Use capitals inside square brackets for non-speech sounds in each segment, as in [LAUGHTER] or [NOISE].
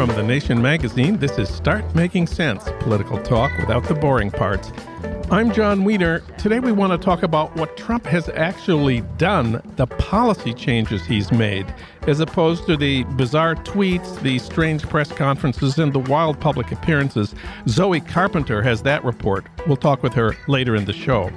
From The Nation magazine, this is Start Making Sense political talk without the boring parts. I'm Jon Wiener. Today we want to talk about what Trump has actually done, the policy changes he's made, as opposed to the bizarre tweets, the strange press conferences, and the wild public appearances. Zoe Carpenter has that report. We'll talk with her later in the show.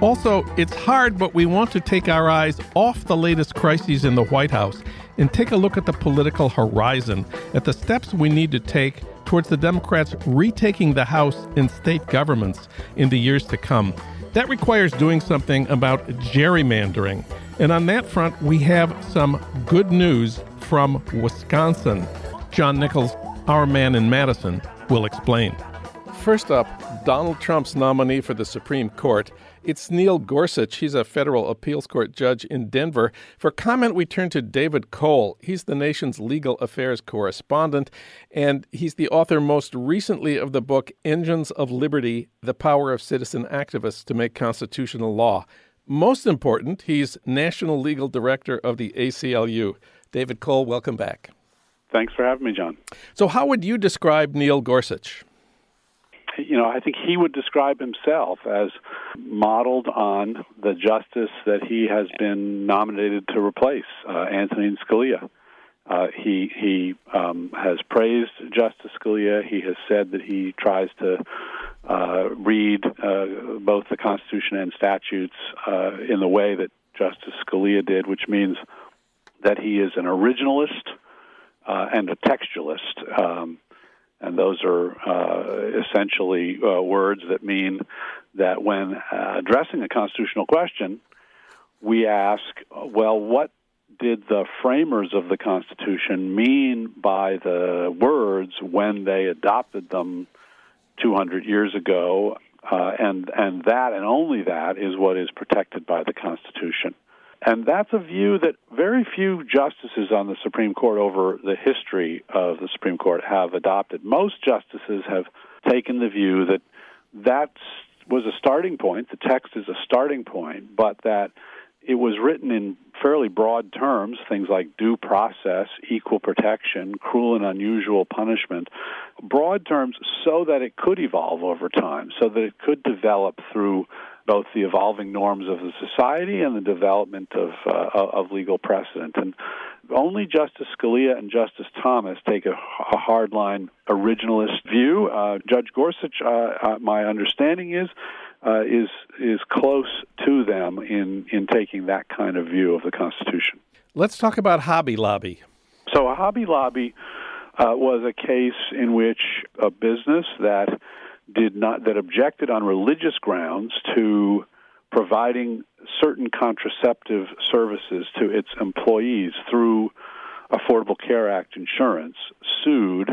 Also, it's hard, but we want to take our eyes off the latest crises in the White House and take a look at the political horizon, at the steps we need to take towards the Democrats retaking the House and state governments in the years to come. That requires doing something about gerrymandering. And on that front, we have some good news from Wisconsin. John Nichols, our man in Madison, will explain. First up, Donald Trump's nominee for the Supreme Court it's Neil Gorsuch. He's a federal appeals court judge in Denver. For comment, we turn to David Cole. He's the nation's legal affairs correspondent, and he's the author most recently of the book Engines of Liberty The Power of Citizen Activists to Make Constitutional Law. Most important, he's national legal director of the ACLU. David Cole, welcome back. Thanks for having me, Jon. So, how would you describe Neil Gorsuch? You know, I think he would describe himself as modeled on the justice that he has been nominated to replace, uh, Antonin Scalia. Uh, he he um, has praised Justice Scalia. He has said that he tries to uh, read uh, both the Constitution and statutes uh, in the way that Justice Scalia did, which means that he is an originalist uh, and a textualist. Um, and those are uh, essentially uh, words that mean that when uh, addressing a constitutional question, we ask, well, what did the framers of the Constitution mean by the words when they adopted them 200 years ago? Uh, and and that and only that is what is protected by the Constitution. And that's a view that very few justices on the Supreme Court over the history of the Supreme Court have adopted. Most justices have taken the view that that was a starting point, the text is a starting point, but that it was written in fairly broad terms, things like due process, equal protection, cruel and unusual punishment, broad terms so that it could evolve over time, so that it could develop through both the evolving norms of the society and the development of uh, of legal precedent. And only Justice Scalia and Justice Thomas take a, a hardline originalist view. Uh, Judge Gorsuch, uh, uh, my understanding is. Uh, is is close to them in in taking that kind of view of the Constitution. Let's talk about Hobby Lobby. So, a Hobby Lobby uh, was a case in which a business that did not that objected on religious grounds to providing certain contraceptive services to its employees through Affordable Care Act insurance sued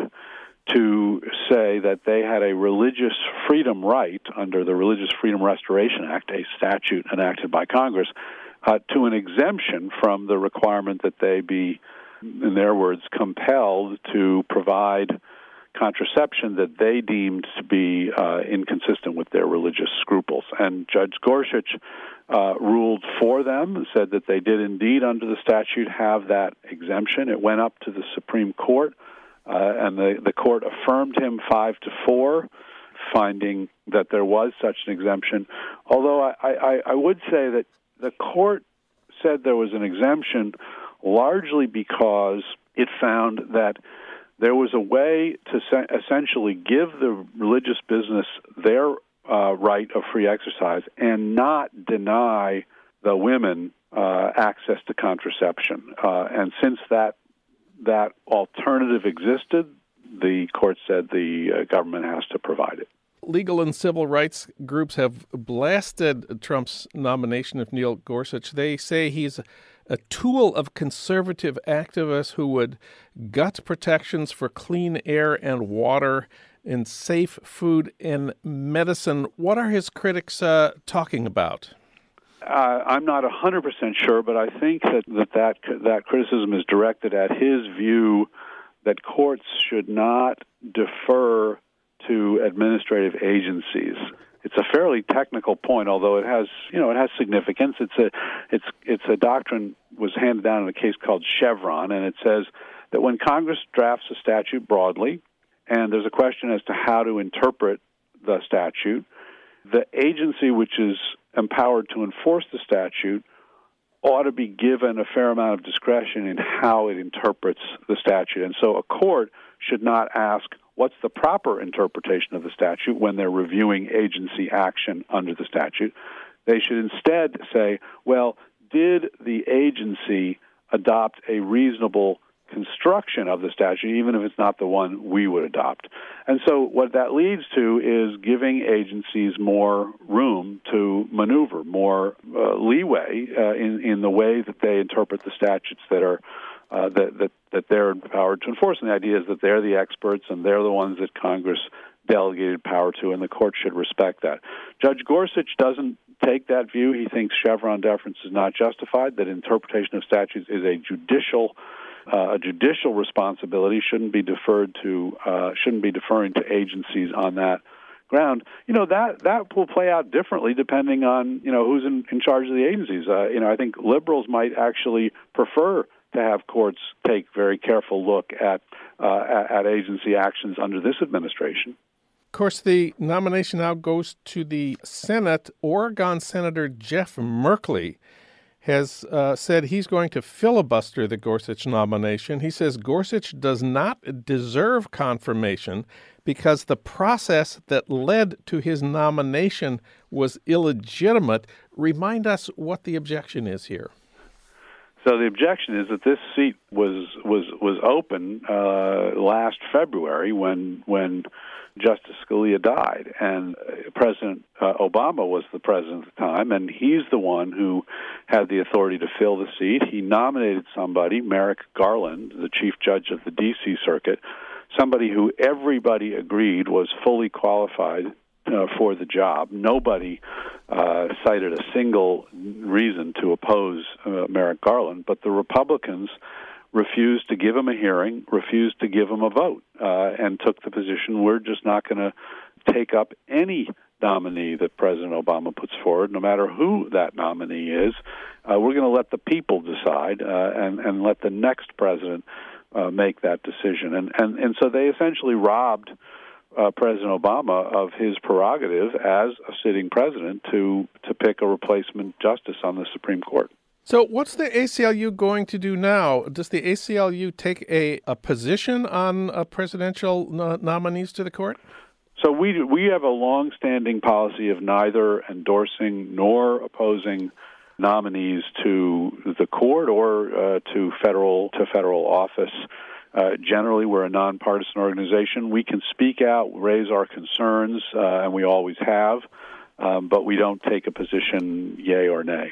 to say that they had a religious freedom right under the Religious Freedom Restoration Act, a statute enacted by Congress, uh, to an exemption from the requirement that they be, in their words, compelled to provide contraception that they deemed to be uh, inconsistent with their religious scruples. And Judge Gorsuch uh, ruled for them, said that they did indeed, under the statute, have that exemption. It went up to the Supreme Court, uh, and the, the court affirmed him five to four, finding that there was such an exemption. Although I, I, I would say that the court said there was an exemption largely because it found that there was a way to se- essentially give the religious business their uh, right of free exercise and not deny the women uh, access to contraception. Uh, and since that that alternative existed, the court said the uh, government has to provide it. Legal and civil rights groups have blasted Trump's nomination of Neil Gorsuch. They say he's a tool of conservative activists who would gut protections for clean air and water and safe food and medicine. What are his critics uh, talking about? Uh, I'm not 100% sure, but I think that, that that that criticism is directed at his view that courts should not defer to administrative agencies it's a fairly technical point, although it has you know it has significance. It's a it's it's a doctrine was handed down in a case called Chevron, and it says that when Congress drafts a statute broadly, and there's a question as to how to interpret the statute, the agency which is empowered to enforce the statute ought to be given a fair amount of discretion in how it interprets the statute. And so a court should not ask, what's the proper interpretation of the statute when they're reviewing agency action under the statute. They should instead say, well, did the agency adopt a reasonable construction of the statute, even if it's not the one we would adopt. And so, what that leads to is giving agencies more room to maneuver, more uh, leeway uh, in in the way that they interpret the statutes that are uh, that, that that they're empowered to enforce. And the idea is that they're the experts and they're the ones that Congress delegated power to, and the court should respect that. Judge Gorsuch doesn't take that view. He thinks Chevron deference is not justified. That interpretation of statutes is a judicial uh, a judicial responsibility. Shouldn't be deferred to uh, shouldn't be deferring to agencies on that ground. You know that that will play out differently depending on you know who's in, in charge of the agencies. Uh, you know I think liberals might actually prefer to have courts take very careful look at, uh, at agency actions under this administration. Of course, the nomination now goes to the Senate. Oregon Senator Jeff Merkley has uh, said he's going to filibuster the Gorsuch nomination. He says Gorsuch does not deserve confirmation because the process that led to his nomination was illegitimate. Remind us what the objection is here. So the objection is that this seat was was was open uh, last February when when Justice Scalia died, and President uh, Obama was the president at the time, and he's the one who had the authority to fill the seat. He nominated somebody, Merrick Garland, the chief judge of the D.C. Circuit, somebody who everybody agreed was fully qualified uh, for the job. Nobody uh, cited a single reason to oppose uh, Merrick Garland, but the Republicans refused to give him a hearing, refused to give him a vote, uh, and took the position we're just not going to take up any nominee that President Obama puts forward, no matter who that nominee is. Uh, we're going to let the people decide uh, and, and let the next president uh, make that decision. And, and, and so they essentially robbed uh, President Obama of his prerogative as a sitting president to to pick a replacement justice on the Supreme Court. So, what's the ACLU going to do now? Does the ACLU take a, a position on uh, presidential no- nominees to the court? So we we have a long-standing policy of neither endorsing nor opposing nominees to the court or uh, to federal to federal office. Uh, generally, we're a nonpartisan organization. We can speak out, raise our concerns, uh, and we always have, um, but we don't take a position, yay or nay.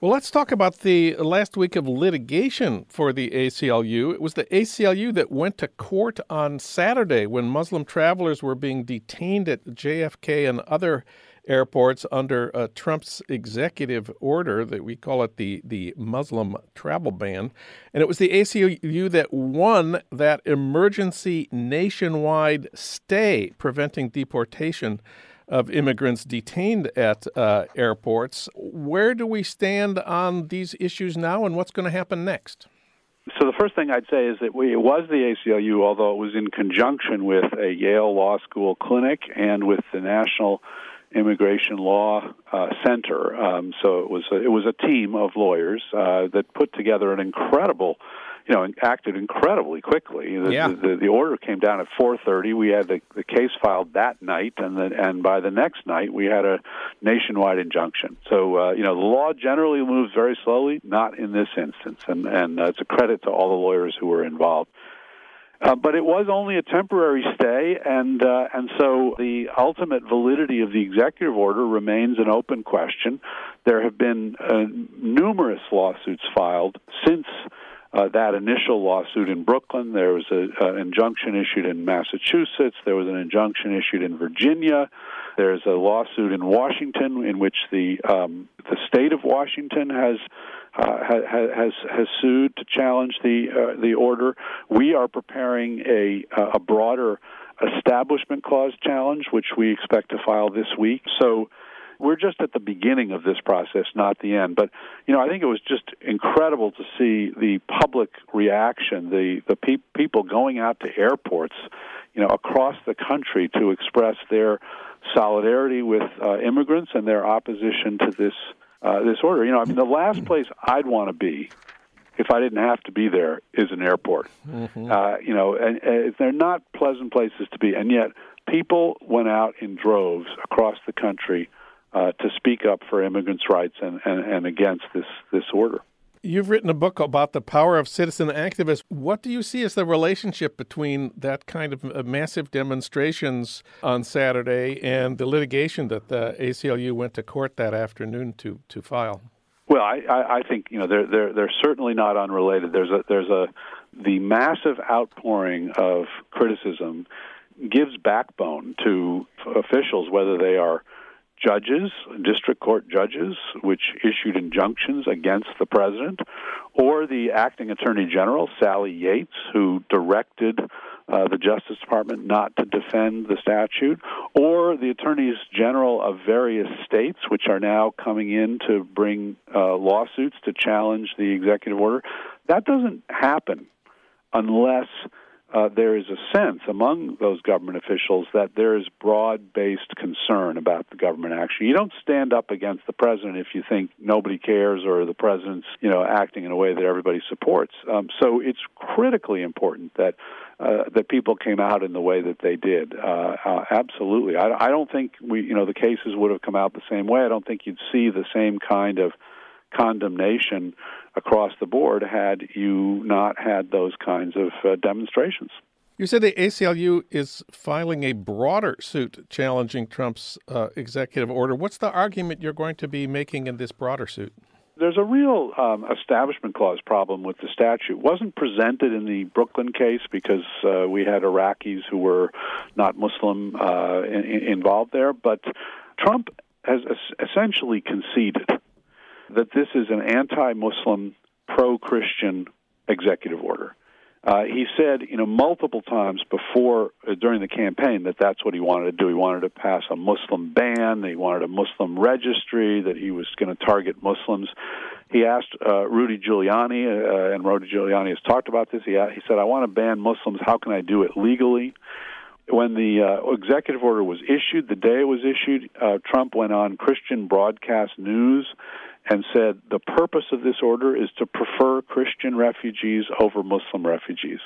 Well, let's talk about the last week of litigation for the ACLU. It was the ACLU that went to court on Saturday when Muslim travelers were being detained at JFK and other airports under uh, Trump's executive order that we call it the the Muslim travel ban, and it was the ACLU that won that emergency nationwide stay preventing deportation of immigrants detained at uh, airports. Where do we stand on these issues now, and what's going to happen next? So the first thing I'd say is that we, it was the ACLU, although it was in conjunction with a Yale Law School clinic and with the National Immigration Law uh, Center. Um, so it was a, it was a team of lawyers uh, that put together an incredible you know, acted incredibly quickly. The, yeah. the, the order came down at 4:30. We had the, the case filed that night, and then and by the next night we had a nationwide injunction. So uh, you know, the law generally moves very slowly. Not in this instance, and and uh, it's a credit to all the lawyers who were involved. Uh, but it was only a temporary stay, and uh, and so the ultimate validity of the executive order remains an open question. There have been uh, numerous lawsuits filed since uh, that initial lawsuit in Brooklyn. There was a, an injunction issued in Massachusetts. There was an injunction issued in Virginia. There's a lawsuit in Washington in which the um, the state of Washington has uh, has has sued to challenge the uh, the order. We are preparing a a broader establishment clause challenge, which we expect to file this week. So we're just at the beginning of this process, not the end. But you know, I think it was just incredible to see the public reaction, the the pe- people going out to airports, you know, across the country to express their solidarity with uh, immigrants and their opposition to this uh, this order. You know, I mean, the last place I'd want to be if I didn't have to be there is an airport. Mm-hmm. Uh, you know, and, and they're not pleasant places to be, and yet people went out in droves across the country uh, to speak up for immigrants' rights and, and, and against this, this order. You've written a book about the power of citizen activists. What do you see as the relationship between that kind of uh, massive demonstrations on Saturday and the litigation that the ACLU went to court that afternoon to, to file? Well, I, I think you know they're they're they're certainly not unrelated. There's a there's a the massive outpouring of criticism gives backbone to officials, whether they are judges, district court judges, which issued injunctions against the president, or the acting attorney general, Sally Yates, who directed uh, the Justice Department not to defend the statute, or the attorneys general of various states, which are now coming in to bring uh, lawsuits to challenge the executive order. That doesn't happen unless uh, there is a sense among those government officials that there is broad based concern about the government action. You don't stand up against the president if you think nobody cares or the president's you know acting in a way that everybody supports. Um, so it's critically important that uh, that people came out in the way that they did. Uh, uh, absolutely, I, I don't think we you know the cases would have come out the same way. I don't think you'd see the same kind of condemnation across the board had you not had those kinds of uh, demonstrations. You said the ACLU is filing a broader suit challenging Trump's uh, executive order. What's the argument you're going to be making in this broader suit? There's a real um, establishment clause problem with the statute. It wasn't presented in the Brooklyn case because uh, we had Iraqis who were not Muslim uh, in, involved there, but Trump has essentially conceded that this is an anti Muslim, pro Christian executive order. Uh, he said, you know, multiple times before uh, during the campaign that that's what he wanted to do. He wanted to pass a Muslim ban. He wanted a Muslim registry. That he was going to target Muslims. He asked uh, Rudy Giuliani, uh, and Rudy Giuliani has talked about this. He, he said, "I want to ban Muslims. How can I do it legally?" When the uh, executive order was issued, the day it was issued, uh, Trump went on Christian broadcast news and said the purpose of this order is to prefer Christian refugees over Muslim refugees.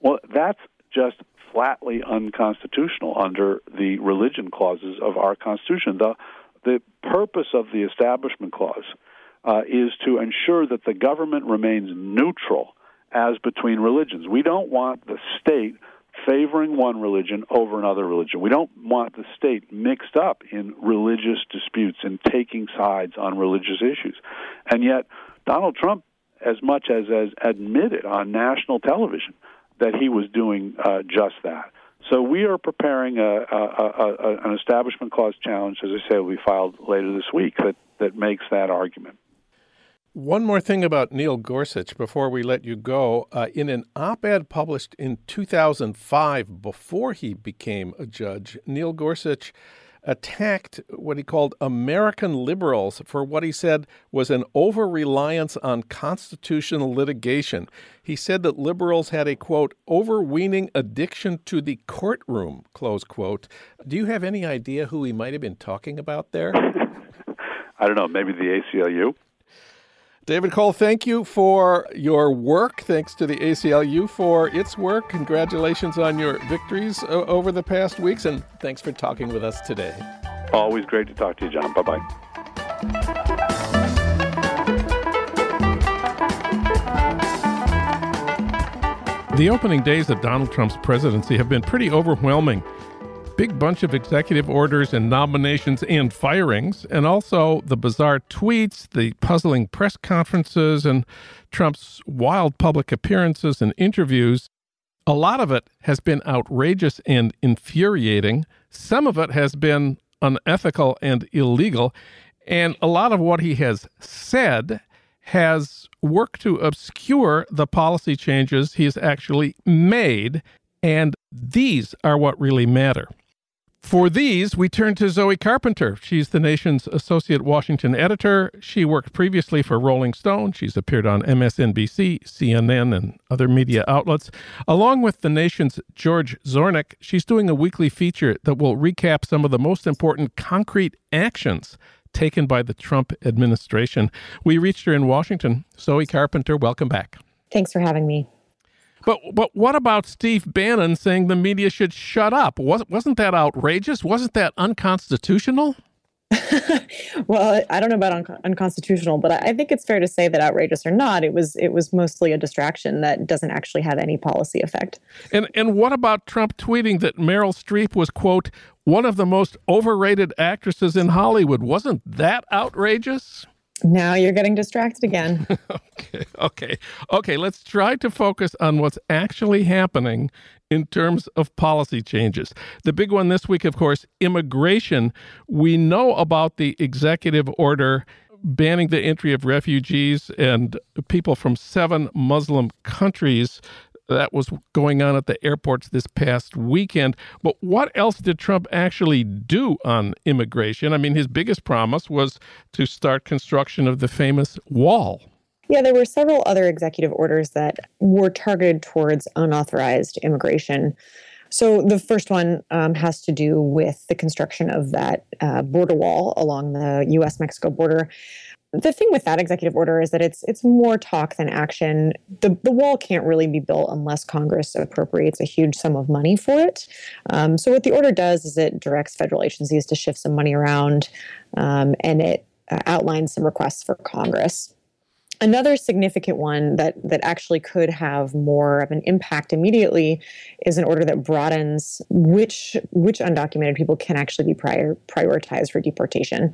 Well, that's just flatly unconstitutional under the religion clauses of our Constitution. The, the purpose of the Establishment Clause uh, is to ensure that the government remains neutral as between religions. We don't want the state favoring one religion over another religion. We don't want the state mixed up in religious disputes and taking sides on religious issues. And yet, Donald Trump, as much as, as admitted on national television that he was doing uh, just that. So we are preparing a, a, a, an establishment clause challenge, as I say, will be filed later this week that, that makes that argument. One more thing about Neil Gorsuch before we let you go. Uh, in an op ed published in 2005, before he became a judge, Neil Gorsuch attacked what he called American liberals for what he said was an over reliance on constitutional litigation. He said that liberals had a quote, overweening addiction to the courtroom, close quote. Do you have any idea who he might have been talking about there? [LAUGHS] I don't know, maybe the ACLU? David Cole, thank you for your work. Thanks to the ACLU for its work. Congratulations on your victories over the past weeks, and thanks for talking with us today. Always great to talk to you, Jon. Bye bye. The opening days of Donald Trump's presidency have been pretty overwhelming big bunch of executive orders and nominations and firings, and also the bizarre tweets, the puzzling press conferences, and Trump's wild public appearances and interviews. A lot of it has been outrageous and infuriating. Some of it has been unethical and illegal. And a lot of what he has said has worked to obscure the policy changes he has actually made. And these are what really matter. For these, we turn to Zoe Carpenter. She's the nation's associate Washington editor. She worked previously for Rolling Stone. She's appeared on MSNBC, CNN, and other media outlets. Along with the nation's George Zornick, she's doing a weekly feature that will recap some of the most important concrete actions taken by the Trump administration. We reached her in Washington. Zoe Carpenter, welcome back. Thanks for having me. But but what about Steve Bannon saying the media should shut up? Was, wasn't that outrageous? Wasn't that unconstitutional? [LAUGHS] well, I don't know about un- unconstitutional, but I think it's fair to say that outrageous or not, it was it was mostly a distraction that doesn't actually have any policy effect. And and what about Trump tweeting that Meryl Streep was quote one of the most overrated actresses in Hollywood? Wasn't that outrageous? Now you're getting distracted again. [LAUGHS] okay, okay, okay. Let's try to focus on what's actually happening in terms of policy changes. The big one this week, of course, immigration. We know about the executive order banning the entry of refugees and people from seven Muslim countries that was going on at the airports this past weekend. But what else did Trump actually do on immigration? I mean, his biggest promise was to start construction of the famous wall. Yeah, there were several other executive orders that were targeted towards unauthorized immigration. So the first one um, has to do with the construction of that uh, border wall along the U.S. Mexico border the thing with that executive order is that it's it's more talk than action. The the wall can't really be built unless Congress appropriates a huge sum of money for it. Um, so what the order does is it directs federal agencies to shift some money around, um, and it uh, outlines some requests for Congress. Another significant one that that actually could have more of an impact immediately is an order that broadens which which undocumented people can actually be prior, prioritized for deportation.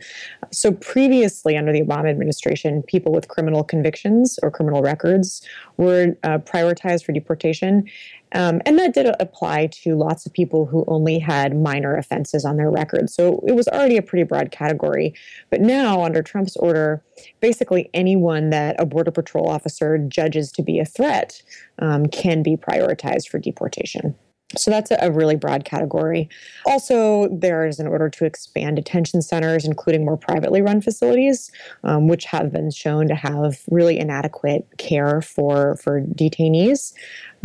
So previously, under the Obama administration, people with criminal convictions or criminal records were uh, prioritized for deportation, um, and that did apply to lots of people who only had minor offenses on their record. So it was already a pretty broad category. But now, under Trump's order, basically anyone that a Border Patrol officer judges to be a threat um, can be prioritized for deportation. So that's a really broad category. Also, there is an order to expand detention centers, including more privately run facilities, um, which have been shown to have really inadequate care for, for detainees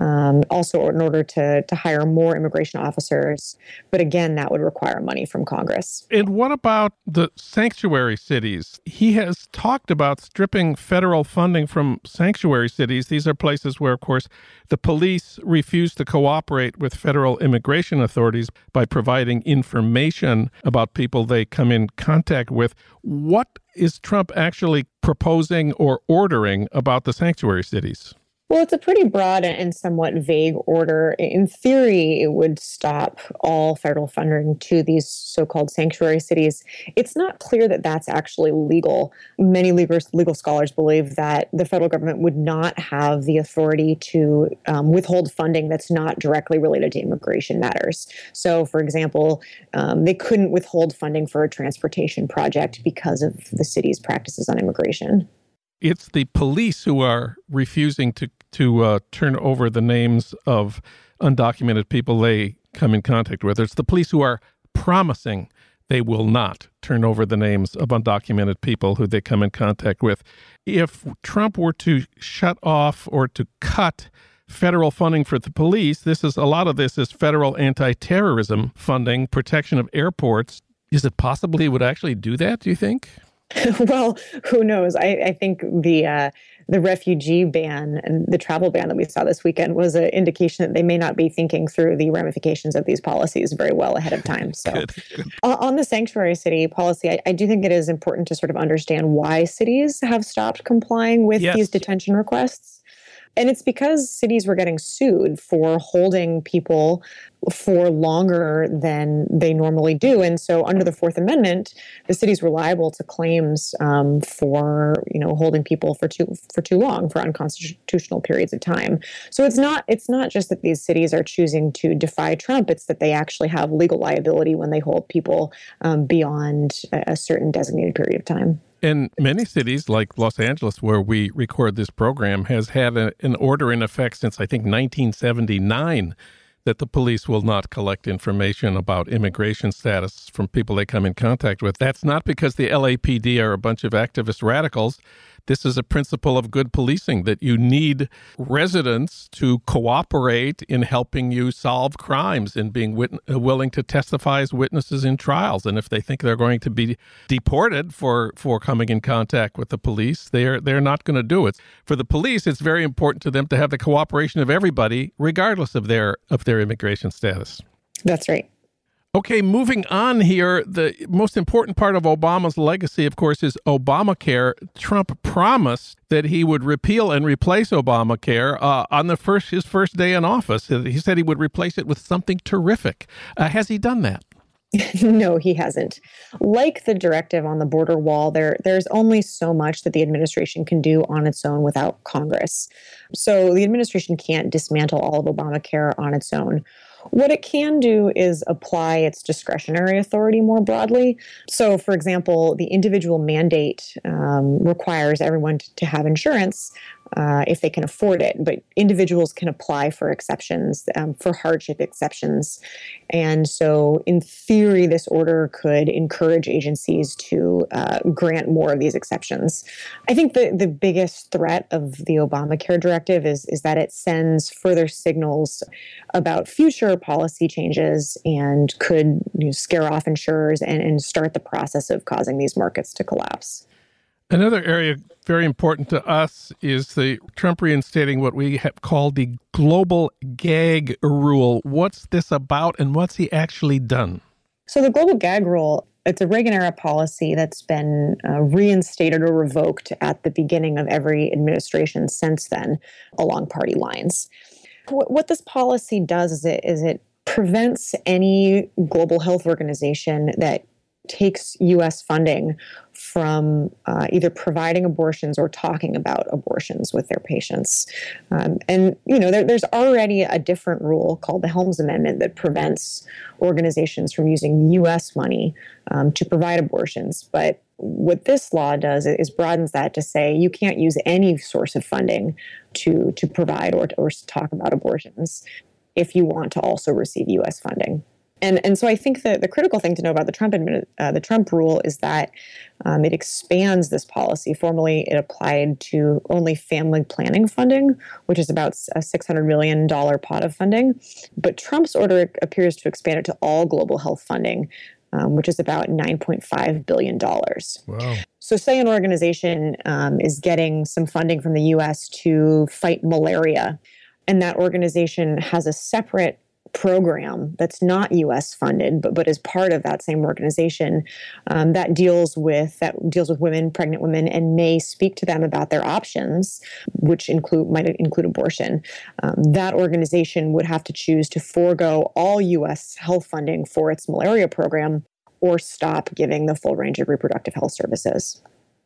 um, also in order to, to hire more immigration officers. But again, that would require money from Congress. And what about the sanctuary cities? He has talked about stripping federal funding from sanctuary cities. These are places where, of course, the police refuse to cooperate with federal immigration authorities by providing information about people they come in contact with. What is Trump actually proposing or ordering about the sanctuary cities? Well, it's a pretty broad and somewhat vague order. In theory, it would stop all federal funding to these so called sanctuary cities. It's not clear that that's actually legal. Many legal, scholars believe that the federal government would not have the authority to um, withhold funding that's not directly related to immigration matters. So, for example, um, they couldn't withhold funding for a transportation project because of the city's practices on immigration it's the police who are refusing to to uh, turn over the names of undocumented people they come in contact with. It's the police who are promising they will not turn over the names of undocumented people who they come in contact with. If Trump were to shut off or to cut federal funding for the police, this is a lot of this is federal anti-terrorism funding, protection of airports. Is it possible he would actually do that, do you think? [LAUGHS] well, who knows? I, I think the uh, the refugee ban and the travel ban that we saw this weekend was an indication that they may not be thinking through the ramifications of these policies very well ahead of time. [LAUGHS] So, good, good. on the sanctuary city policy, I, I, do think it is important to sort of understand why cities have stopped complying with yes. these detention requests. And it's because cities were getting sued for holding people for longer than they normally do. And so, under the Fourth Amendment, the cities were liable to claims um, for you know holding people for too for too long for unconstitutional periods of time. So it's not it's not just that these cities are choosing to defy Trump; it's that they actually have legal liability when they hold people um, beyond a certain designated period of time. In many cities, like Los Angeles, where we record this program, has had a, an order in effect since I think 1979 that the police will not collect information about immigration status from people they come in contact with. That's not because the LAPD are a bunch of activist radicals. This is a principle of good policing that you need residents to cooperate in helping you solve crimes and being wit- uh, willing to testify as witnesses in trials. And if they think they're going to be deported for, for coming in contact with the police, they're they're not going to do it. For the police, it's very important to them to have the cooperation of everybody, regardless of their of their immigration status. That's right. Okay, moving on here. The most important part of Obama's legacy, of course, is Obamacare. Trump promised that he would repeal and replace Obamacare uh, on the first his first day in office. He said he would replace it with something terrific. Uh, has he done that? [LAUGHS] no, he hasn't. Like the directive on the border wall, there there's only so much that the administration can do on its own without Congress. So the administration can't dismantle all of Obamacare on its own. What it can do is apply its discretionary authority more broadly. So, for example, the individual mandate um, requires everyone to, to have insurance, uh, if they can afford it. But individuals can apply for exceptions, um, for hardship exceptions. And so, in theory, this order could encourage agencies to uh, grant more of these exceptions. I think the, the biggest threat of the Obamacare directive is, is that it sends further signals about future policy changes and could you know, scare off insurers and, and start the process of causing these markets to collapse. Another area very important to us is the Trump reinstating what we have called the global gag rule. What's this about and what's he actually done? So the global gag rule it's a Reagan era policy that's been uh, reinstated or revoked at the beginning of every administration since then along party lines. What, what this policy does is it, is it prevents any global health organization that takes US funding from uh, either providing abortions or talking about abortions with their patients. Um, and, you know, there, there's already a different rule called the Helms Amendment that prevents organizations from using US money um, to provide abortions. But what this law does is broadens that to say you can't use any source of funding to, to provide or, to, or talk about abortions if you want to also receive US funding and and so I think that the critical thing to know about the Trump admin, uh, the Trump rule is that um, it expands this policy. Formerly, it applied to only family planning funding, which is about a six hundred million dollar pot of funding. But Trump's order appears to expand it to all global health funding. Um, which is about $9.5 billion. Wow. So, say an organization um, is getting some funding from the US to fight malaria, and that organization has a separate program that's not U.S. funded, but but is part of that same organization um, that deals with that deals with women, pregnant women, and may speak to them about their options, which include might include abortion. Um, that organization would have to choose to forego all U.S. health funding for its malaria program or stop giving the full range of reproductive health services.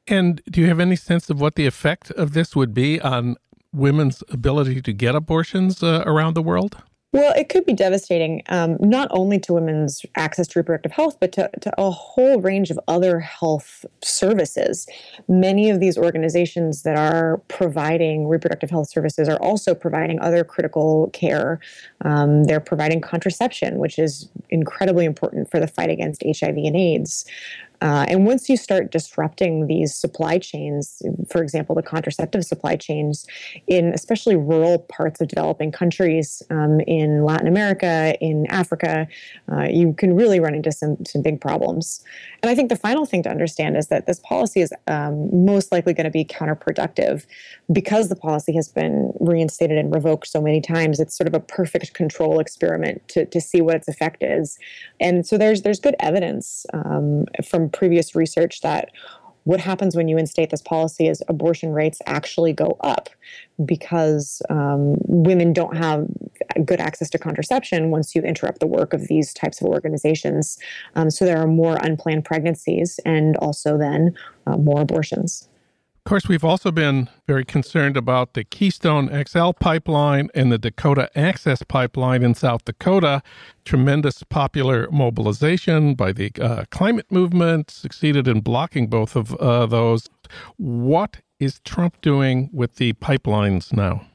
And do you have any sense of what the effect of this would be on women's ability to get abortions uh, around the world? Well, it could be devastating, um, not only to women's access to reproductive health, but to, to, a whole range of other health services. Many of these organizations that are providing reproductive health services are also providing other critical care. Um, they're providing contraception, which is incredibly important for the fight against HIV and AIDS. Uh, and once you start disrupting these supply chains, for example, the contraceptive supply chains in especially rural parts of developing countries um, in Latin America, in Africa, uh, you can really run into some, some big problems. And I think the final thing to understand is that this policy is um, most likely going to be counterproductive because the policy has been reinstated and revoked so many times. It's sort of a perfect control experiment to, to see what its effect is. And so there's there's good evidence um, from previous research that what happens when you instate this policy is abortion rates actually go up because um, women don't have good access to contraception once you interrupt the work of these types of organizations. Um, so there are more unplanned pregnancies and also then uh, more abortions. Of course, we've also been very concerned about the Keystone XL pipeline and the Dakota Access pipeline in South Dakota. Tremendous popular mobilization by the uh, climate movement succeeded in blocking both of uh, those. What is Trump doing with the pipelines now?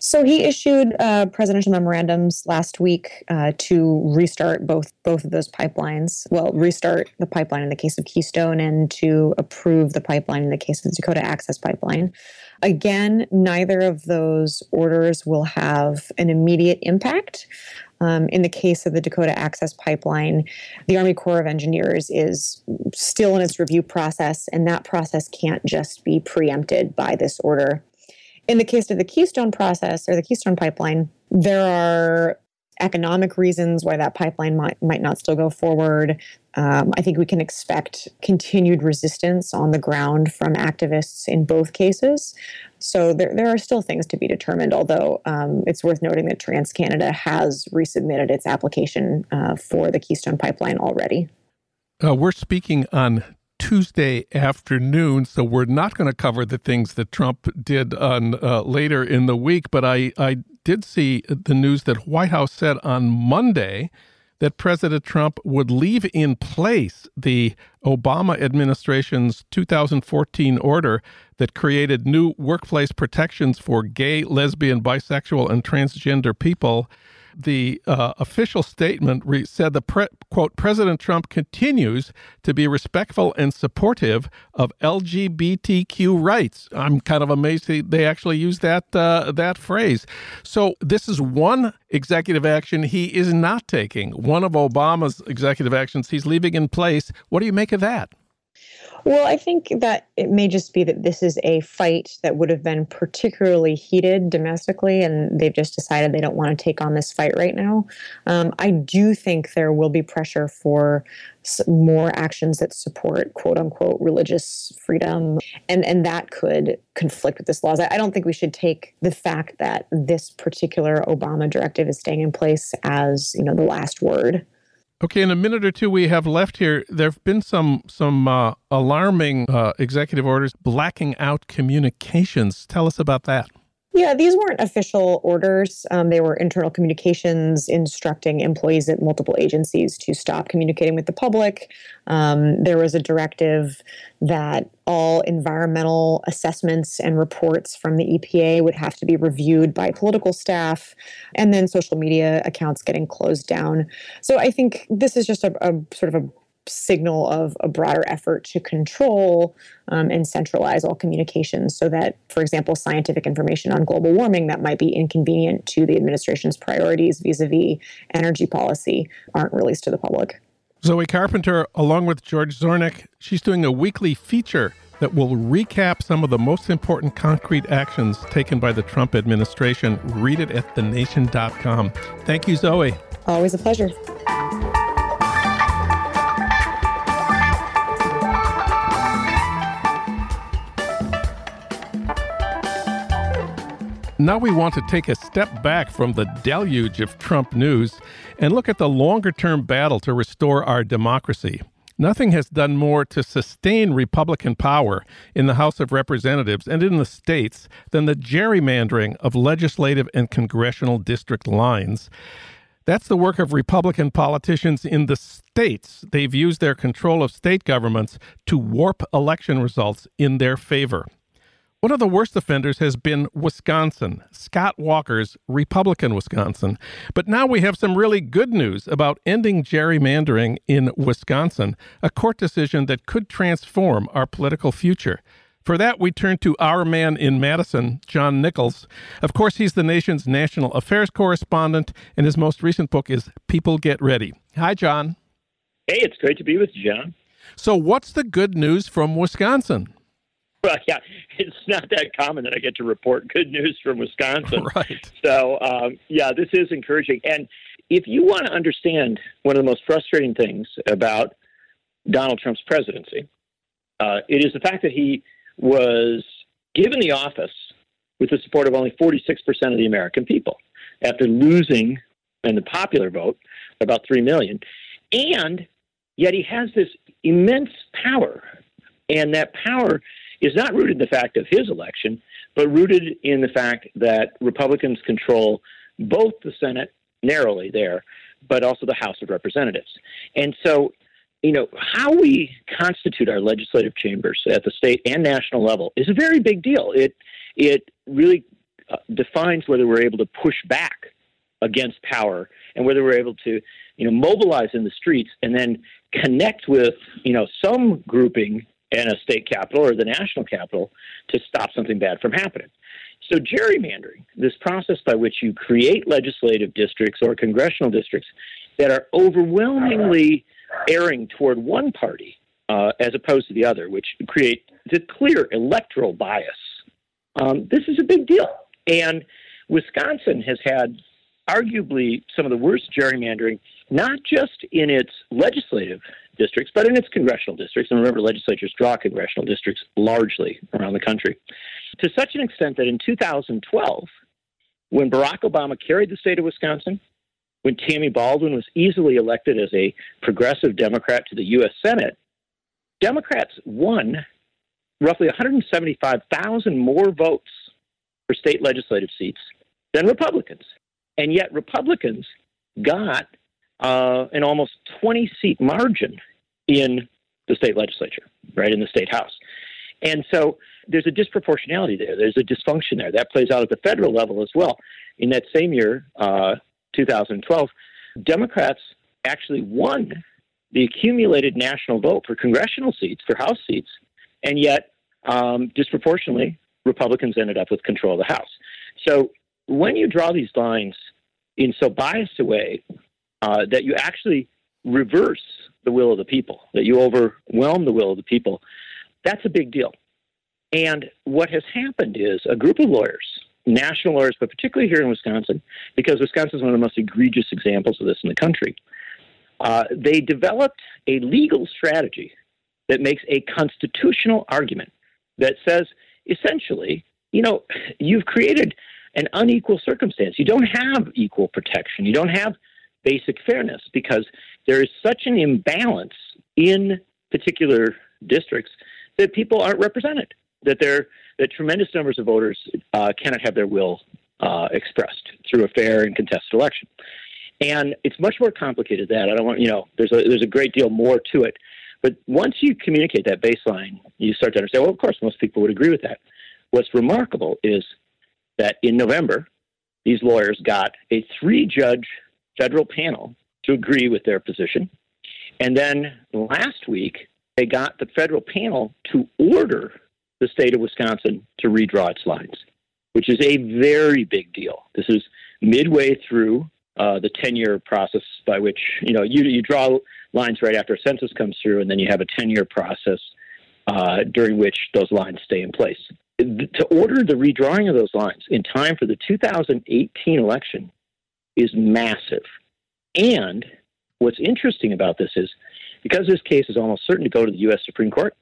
So he issued uh, presidential memorandums last week uh, to restart both both of those pipelines. Well, restart the pipeline in the case of Keystone, and to approve the pipeline in the case of the Dakota Access Pipeline. Again, neither of those orders will have an immediate impact. Um, in the case of the Dakota Access Pipeline, the Army Corps of Engineers is still in its review process, and that process can't just be preempted by this order in the case of the Keystone process or the Keystone pipeline, there are economic reasons why that pipeline might, might not still go forward. Um, I think we can expect continued resistance on the ground from activists in both cases. So there, there are still things to be determined, although um, it's worth noting that TransCanada has resubmitted its application uh, for the Keystone pipeline already. Uh, we're speaking on Tuesday afternoon, so we're not going to cover the things that Trump did on uh, later in the week. But I, I did see the news that White House said on Monday that President Trump would leave in place the Obama administration's 2014 order that created new workplace protections for gay, lesbian, bisexual, and transgender people the uh, official statement re- said the pre- quote President Trump continues to be respectful and supportive of LGBTQ rights. I'm kind of amazed they actually used that uh, that phrase. So this is one executive action he is not taking. One of Obama's executive actions he's leaving in place. What do you make of that? Well, I think that it may just be that this is a fight that would have been particularly heated domestically, and they've just decided they don't want to take on this fight right now. Um, I do think there will be pressure for more actions that support quote unquote religious freedom, and, and that could conflict with this laws. I don't think we should take the fact that this particular Obama directive is staying in place as you know the last word. Okay, in a minute or two we have left here, there have been some some uh, alarming uh, executive orders blacking out communications. Tell us about that. Yeah, these weren't official orders. Um, they were internal communications instructing employees at multiple agencies to stop communicating with the public. Um, there was a directive that all environmental assessments and reports from the EPA would have to be reviewed by political staff, and then social media accounts getting closed down. So I think this is just a, a sort of a signal of a broader effort to control um, and centralize all communications so that, for example, scientific information on global warming that might be inconvenient to the administration's priorities vis a vis energy policy aren't released to the public. Zoe Carpenter, along with George Zornick, she's doing a weekly feature that will recap some of the most important concrete actions taken by the Trump administration. Read it at thenation.com. Thank you, Zoe. Always a pleasure. Now we want to take a step back from the deluge of Trump news and look at the longer term battle to restore our democracy. Nothing has done more to sustain Republican power in the House of Representatives and in the states than the gerrymandering of legislative and congressional district lines. That's the work of Republican politicians in the states. They've used their control of state governments to warp election results in their favor. One of the worst offenders has been Wisconsin, Scott Walker's Republican Wisconsin. But now we have some really good news about ending gerrymandering in Wisconsin, a court decision that could transform our political future. For that, we turn to our man in Madison, John Nichols. Of course, he's the nation's national affairs correspondent, and his most recent book is People Get Ready. Hi, John. Hey, it's great to be with you, Jon. So, what's the good news from Wisconsin? [LAUGHS] Well, yeah, it's not that common that I get to report good news from Wisconsin. [LAUGHS] Right. So, um, yeah, this is encouraging. And if you want to understand one of the most frustrating things about Donald Trump's presidency, uh, it is the fact that he was given the office with the support of only 46% of the American people after losing in the popular vote about 3 million. And yet he has this immense power. And that power is not rooted in the fact of his election, but rooted in the fact that Republicans control both the Senate narrowly there, but also the House of Representatives. And so, you know, how we constitute our legislative chambers at the state and national level is a very big deal. It it really uh, defines whether we're able to push back against power and whether we're able to, you know, mobilize in the streets and then connect with, you know, some grouping in a state capital or the national capital to stop something bad from happening. So, gerrymandering, this process by which you create legislative districts or congressional districts that are overwhelmingly erring toward one party uh, as opposed to the other, which create the clear electoral bias. Um, this is a big deal. And Wisconsin has had arguably some of the worst gerrymandering, not just in its legislative districts, but in its congressional districts. And remember, legislatures draw congressional districts largely around the country. To such an extent that in 2012, when Barack Obama carried the state of Wisconsin, when Tammy Baldwin was easily elected as a progressive Democrat to the U.S. Senate, Democrats won roughly 175,000 more votes for state legislative seats than Republicans. And yet, Republicans got uh, an almost 20 seat margin in the state legislature, right, in the state house. And so there's a disproportionality there. There's a dysfunction there. That plays out at the federal level as well. In that same year, uh, 2012, Democrats actually won the accumulated national vote for congressional seats, for House seats, and yet um, disproportionately, Republicans ended up with control of the House. So when you draw these lines in so biased a way uh, that you actually reverse the will of the people, that you overwhelm the will of the people, that's a big deal. And what has happened is a group of lawyers, national lawyers, but particularly here in Wisconsin, because Wisconsin is one of the most egregious examples of this in the country, uh, they developed a legal strategy that makes a constitutional argument that says essentially, you know, you've created an unequal circumstance. You don't have equal protection. You don't have basic fairness because there is such an imbalance in particular districts that people aren't represented. That there that tremendous numbers of voters uh, cannot have their will uh, expressed through a fair and contested election. And it's much more complicated than that. I don't want you know. There's a there's a great deal more to it. But once you communicate that baseline, you start to understand. Well, of course, most people would agree with that. What's remarkable is that in November, these lawyers got a three judge federal panel to agree with their position. And then last week, they got the federal panel to order the state of Wisconsin to redraw its lines, which is a very big deal. This is midway through uh, the 10 year process by which, you know, you, you draw lines right after a census comes through, and then you have a 10 year process uh, during which those lines stay in place to order the redrawing of those lines in time for the 2018 election is massive. And what's interesting about this is because this case is almost certain to go to the U.S. Supreme Court,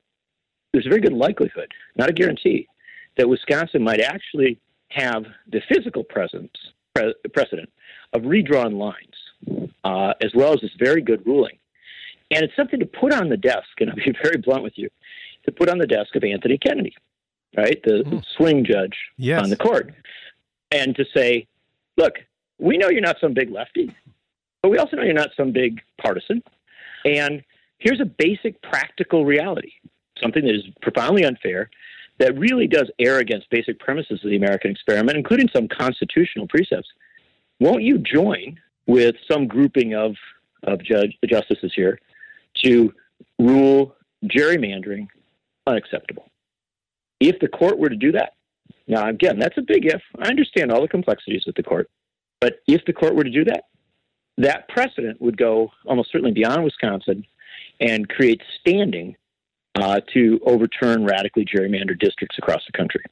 there's a very good likelihood, not a guarantee, that Wisconsin might actually have the physical presence pre- precedent of redrawn lines, uh, as well as this very good ruling. And it's something to put on the desk, and I'll be [LAUGHS] very blunt with you, to put on the desk of Anthony Kennedy, right, the mm. swing judge yes. on the court, and to say, look, we know you're not some big lefty, but we also know you're not some big partisan. And here's a basic practical reality, something that is profoundly unfair, that really does err against basic premises of the American experiment, including some constitutional precepts. Won't you join with some grouping of, of judge, justices here to rule gerrymandering unacceptable? If the court were to do that, now again, that's a big if. I understand all the complexities with the court, but if the court were to do that, that precedent would go almost certainly beyond Wisconsin and create standing uh, to overturn radically gerrymandered districts across the country.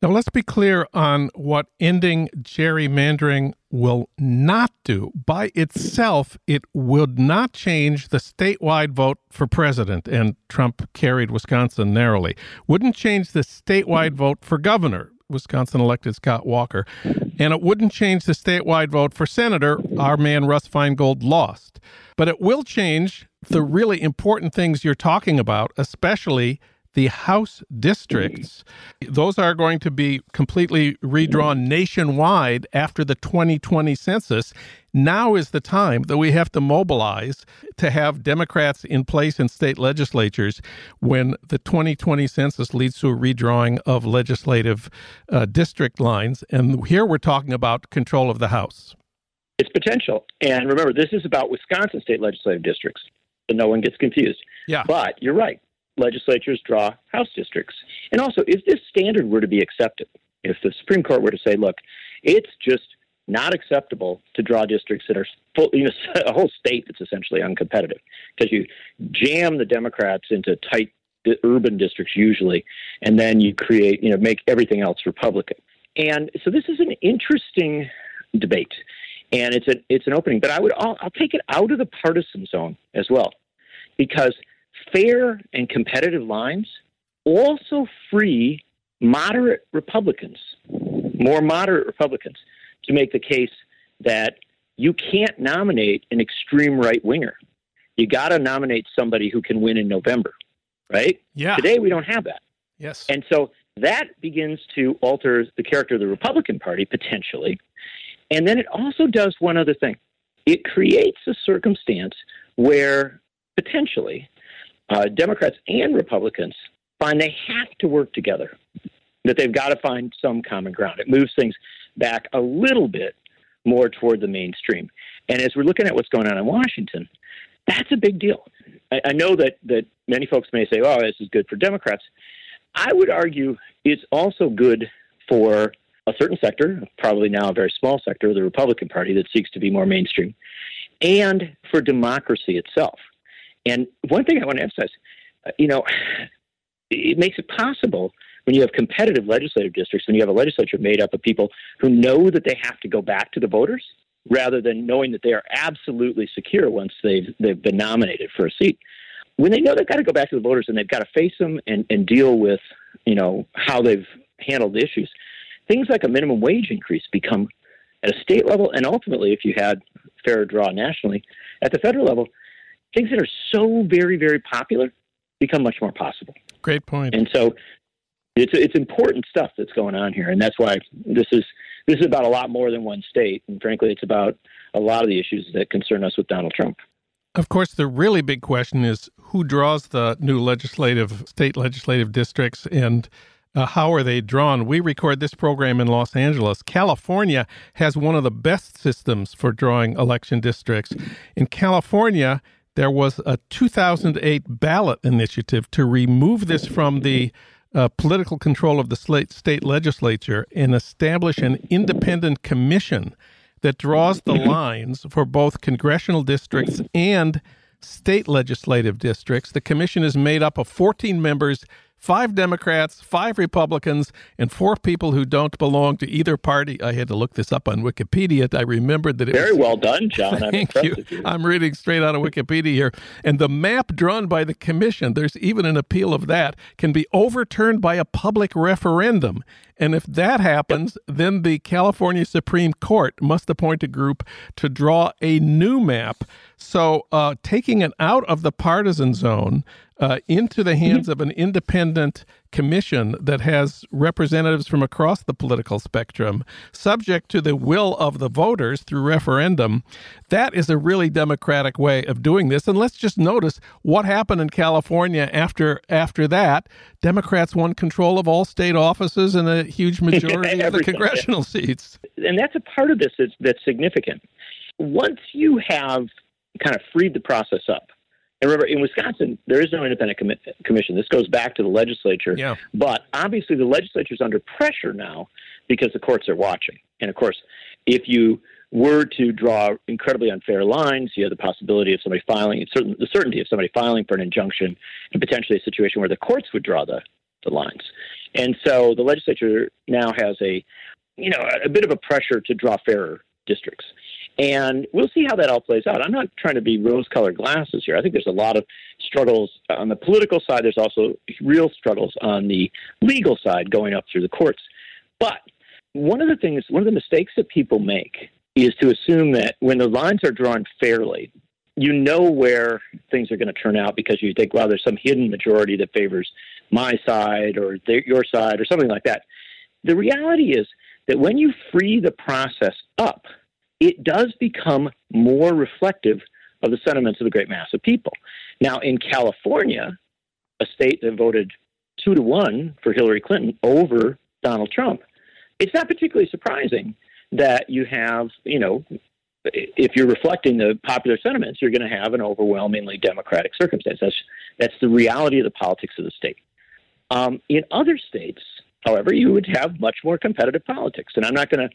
Now, let's be clear on what ending gerrymandering will not do. By itself, it would not change the statewide vote for president, and Trump carried Wisconsin narrowly. Wouldn't change the statewide vote for governor. Wisconsin elected Scott Walker. And it wouldn't change the statewide vote for senator. Our man Russ Feingold lost. But it will change the really important things you're talking about, especially the House districts. Those are going to be completely redrawn nationwide after the 2020 census. Now is the time that we have to mobilize to have Democrats in place in state legislatures when the 2020 census leads to a redrawing of legislative uh, district lines. And here we're talking about control of the House. It's potential. And remember, this is about Wisconsin state legislative districts, so no one gets confused. Yeah. But you're right legislatures draw House districts. And also, if this standard were to be accepted, if the Supreme Court were to say, look, it's just not acceptable to draw districts that are full, you know, [LAUGHS] a whole state that's essentially uncompetitive because you jam the Democrats into tight urban districts usually, and then you create, you know, make everything else Republican. And so this is an interesting debate, and it's an it's an opening. But I would I'll, I'll take it out of the partisan zone as well, because fair and competitive lines also free moderate Republicans, more moderate Republicans, to make the case that you can't nominate an extreme right winger. You got to nominate somebody who can win in November, right? Yeah. Today we don't have that. Yes. And so that begins to alter the character of the Republican Party potentially. And then it also does one other thing. It creates a circumstance where potentially uh, Democrats and Republicans find they have to work together, that they've got to find some common ground. It moves things back a little bit more toward the mainstream. And as we're looking at what's going on in Washington, that's a big deal. I, I know that, that many folks may say, oh, this is good for Democrats. I would argue it's also good for a certain sector, probably now a very small sector the Republican Party that seeks to be more mainstream, and for democracy itself. And one thing I want to emphasize, uh, you know, it makes it possible when you have competitive legislative districts, when you have a legislature made up of people who know that they have to go back to the voters rather than knowing that they are absolutely secure once they've they've been nominated for a seat. When they know they've got to go back to the voters and they've got to face them and, and deal with, you know, how they've handled the issues, things like a minimum wage increase become at a state level and ultimately if you had fair draw nationally, at the federal level, things that are so very, very popular become much more possible. Great point. And so it's it's important stuff that's going on here, and that's why this is this is about a lot more than one state, and frankly, it's about a lot of the issues that concern us with Donald Trump. Of course, the really big question is who draws the new legislative state legislative districts and uh, how are they drawn? We record this program in Los Angeles. California has one of the best systems for drawing election districts. In California, there was a 2008 ballot initiative to remove this from the uh, political control of the state legislature and establish an independent commission that draws the lines for both congressional districts and state legislative districts. The commission is made up of 14 members, five Democrats, five Republicans, and four people who don't belong to either party. I had to look this up on Wikipedia. I remembered that it very was, well done, Jon. I'm [LAUGHS] Thank you. you. I'm reading straight out of Wikipedia here. And the map drawn by the commission, there's even an appeal of that, can be overturned by a public referendum. And if that happens, then the California Supreme Court must appoint a group to draw a new map. So, uh, taking it out of the partisan zone uh, into the hands mm-hmm. of an independent commission that has representatives from across the political spectrum, subject to the will of the voters through referendum, that is a really democratic way of doing this. And let's just notice what happened in California after after that. Democrats won control of all state offices and a huge [LAUGHS] majority of the congressional seats. And that's a part of this that's, that's significant. Once you have kind of freed the process up, and remember, in Wisconsin, there is no independent com- commission. This goes back to the legislature. Yeah. But obviously, the legislature is under pressure now because the courts are watching. And of course, if you were to draw incredibly unfair lines, you have the possibility of somebody filing, certain, the certainty of somebody filing for an injunction, and potentially a situation where the courts would draw the, the lines. And so the legislature now has a, you know, a bit of a pressure to draw fairer districts. And we'll see how that all plays out. I'm not trying to be rose colored glasses here. I think there's a lot of struggles on the political side. There's also real struggles on the legal side going up through the courts. But one of the things, one of the mistakes that people make is to assume that when the lines are drawn fairly, you know where things are going to turn out because you think, well, there's some hidden majority that favors my side or your side or something like that. The reality is that when you free the process up, it does become more reflective of the sentiments of the great mass of people. Now, in California, a state that voted two to one for Hillary Clinton over Donald Trump, it's not particularly surprising that you have, you know, if you're reflecting the popular sentiments, you're going to have an overwhelmingly democratic circumstance. That's that's the reality of the politics of the state. Um, in other states, however, you would have much more competitive politics, and I'm not going to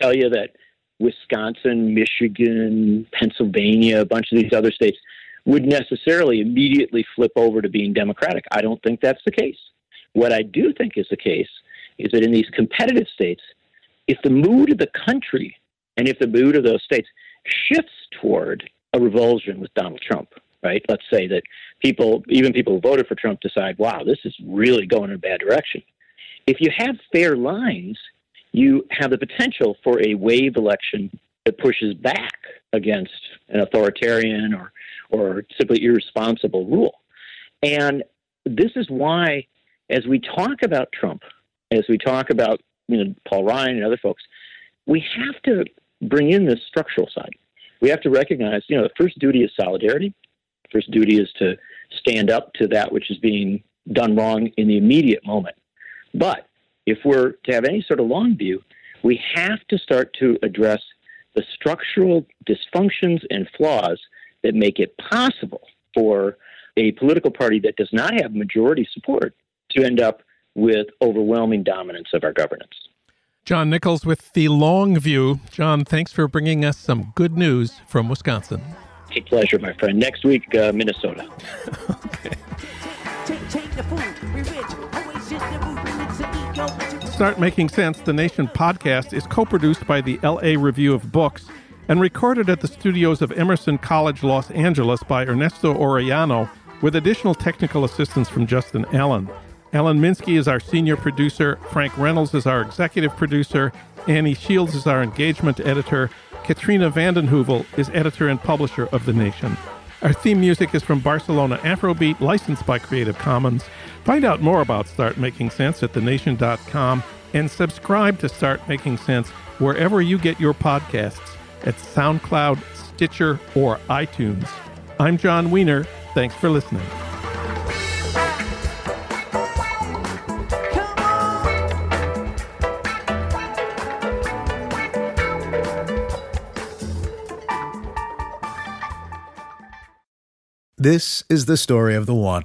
tell you that Wisconsin, Michigan, Pennsylvania, a bunch of these other states would necessarily immediately flip over to being Democratic. I don't think that's the case. What I do think is the case is that in these competitive states, if the mood of the country and if the mood of those states shifts toward a revulsion with Donald Trump, right? Let's say that people, even people who voted for Trump, decide, wow, this is really going in a bad direction. If you have fair lines, you have the potential for a wave election that pushes back against an authoritarian or, or simply irresponsible rule. And this is why, as we talk about Trump, as we talk about you know, Paul Ryan and other folks, we have to bring in this structural side. We have to recognize, you know, the first duty is solidarity. First duty is to stand up to that which is being done wrong in the immediate moment. But if we're to have any sort of long view, we have to start to address the structural dysfunctions and flaws that make it possible for a political party that does not have majority support to end up with overwhelming dominance of our governance. John Nichols with the long view. John, thanks for bringing us some good news from Wisconsin. A pleasure, my friend. Next week, uh, Minnesota. [LAUGHS] okay. Start Making Sense, the Nation podcast, is co produced by the LA Review of Books and recorded at the studios of Emerson College Los Angeles by Ernesto Orellano with additional technical assistance from Justin Allen. Alan Minsky is our senior producer, Frank Reynolds is our executive producer, Annie Shields is our engagement editor, Katrina vanden Heuvel is editor and publisher of The Nation. Our theme music is from Barcelona Afrobeat, licensed by Creative Commons. Find out more about Start Making Sense at thenation.com and subscribe to Start Making Sense wherever you get your podcasts at SoundCloud, Stitcher, or iTunes. I'm Jon Wiener. Thanks for listening. This is the story of the one.